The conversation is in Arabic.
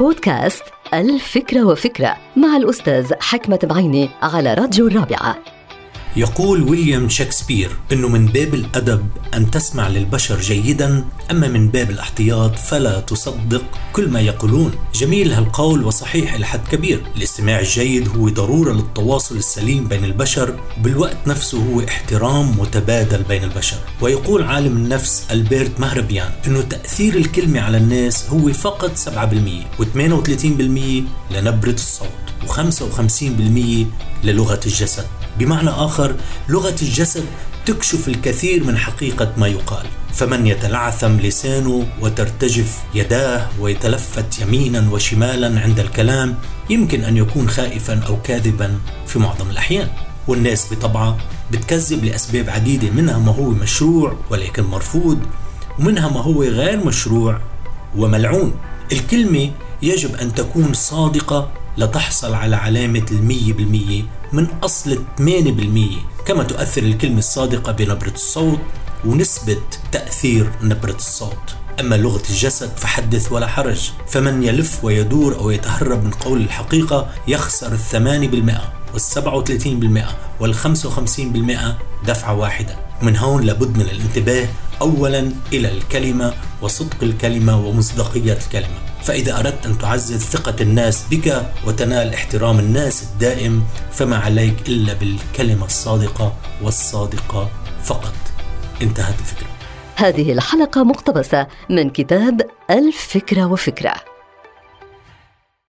بودكاست الفكرة وفكرة مع الأستاذ حكمة بعيني على راديو الرابعة. يقول ويليام شكسبير إنه من باب الأدب أن تسمع للبشر جيدا أما من باب الاحتياط فلا تصدق كل ما يقولون. جميل هالقول وصحيح إلى حد كبير. الاستماع الجيد هو ضرورة للتواصل السليم بين البشر بالوقت نفسه هو احترام متبادل بين البشر. ويقول عالم النفس البرت مهربيان إنه تأثير الكلمة على الناس هو فقط 7% و38% لنبرة الصوت. و55% للغة الجسد. بمعنى آخر لغة الجسد تكشف الكثير من حقيقة ما يقال. فمن يتلعثم لسانه وترتجف يداه ويتلفت يمينا وشمالا عند الكلام يمكن أن يكون خائفا أو كاذبا في معظم الأحيان. والناس بطبعها بتكذب لأسباب عديدة منها ما هو مشروع ولكن مرفوض ومنها ما هو غير مشروع وملعون. الكلمة يجب أن تكون صادقة لتحصل على علامة المية بالمية من أصل الثمانية بالمية. كما تؤثر الكلمة الصادقة بنبرة الصوت ونسبة تأثير نبرة الصوت. أما لغة الجسد فحدث ولا حرج. فمن يلف ويدور أو يتهرب من قول الحقيقة يخسر الثمانية بالمئة والسبعة وثلاثين بالمئة والخمسة وخمسين بالمئة دفعة واحدة. من هون لابد من الانتباه أولا إلى الكلمة وصدق الكلمة ومصداقية الكلمة. فإذا أردت أن تعزز ثقة الناس بك وتنال احترام الناس الدائم فما عليك إلا بالكلمة الصادقة والصادقة فقط. انتهت الفكرة. هذه الحلقة مقتبسة من كتاب الفكرة وفكرة.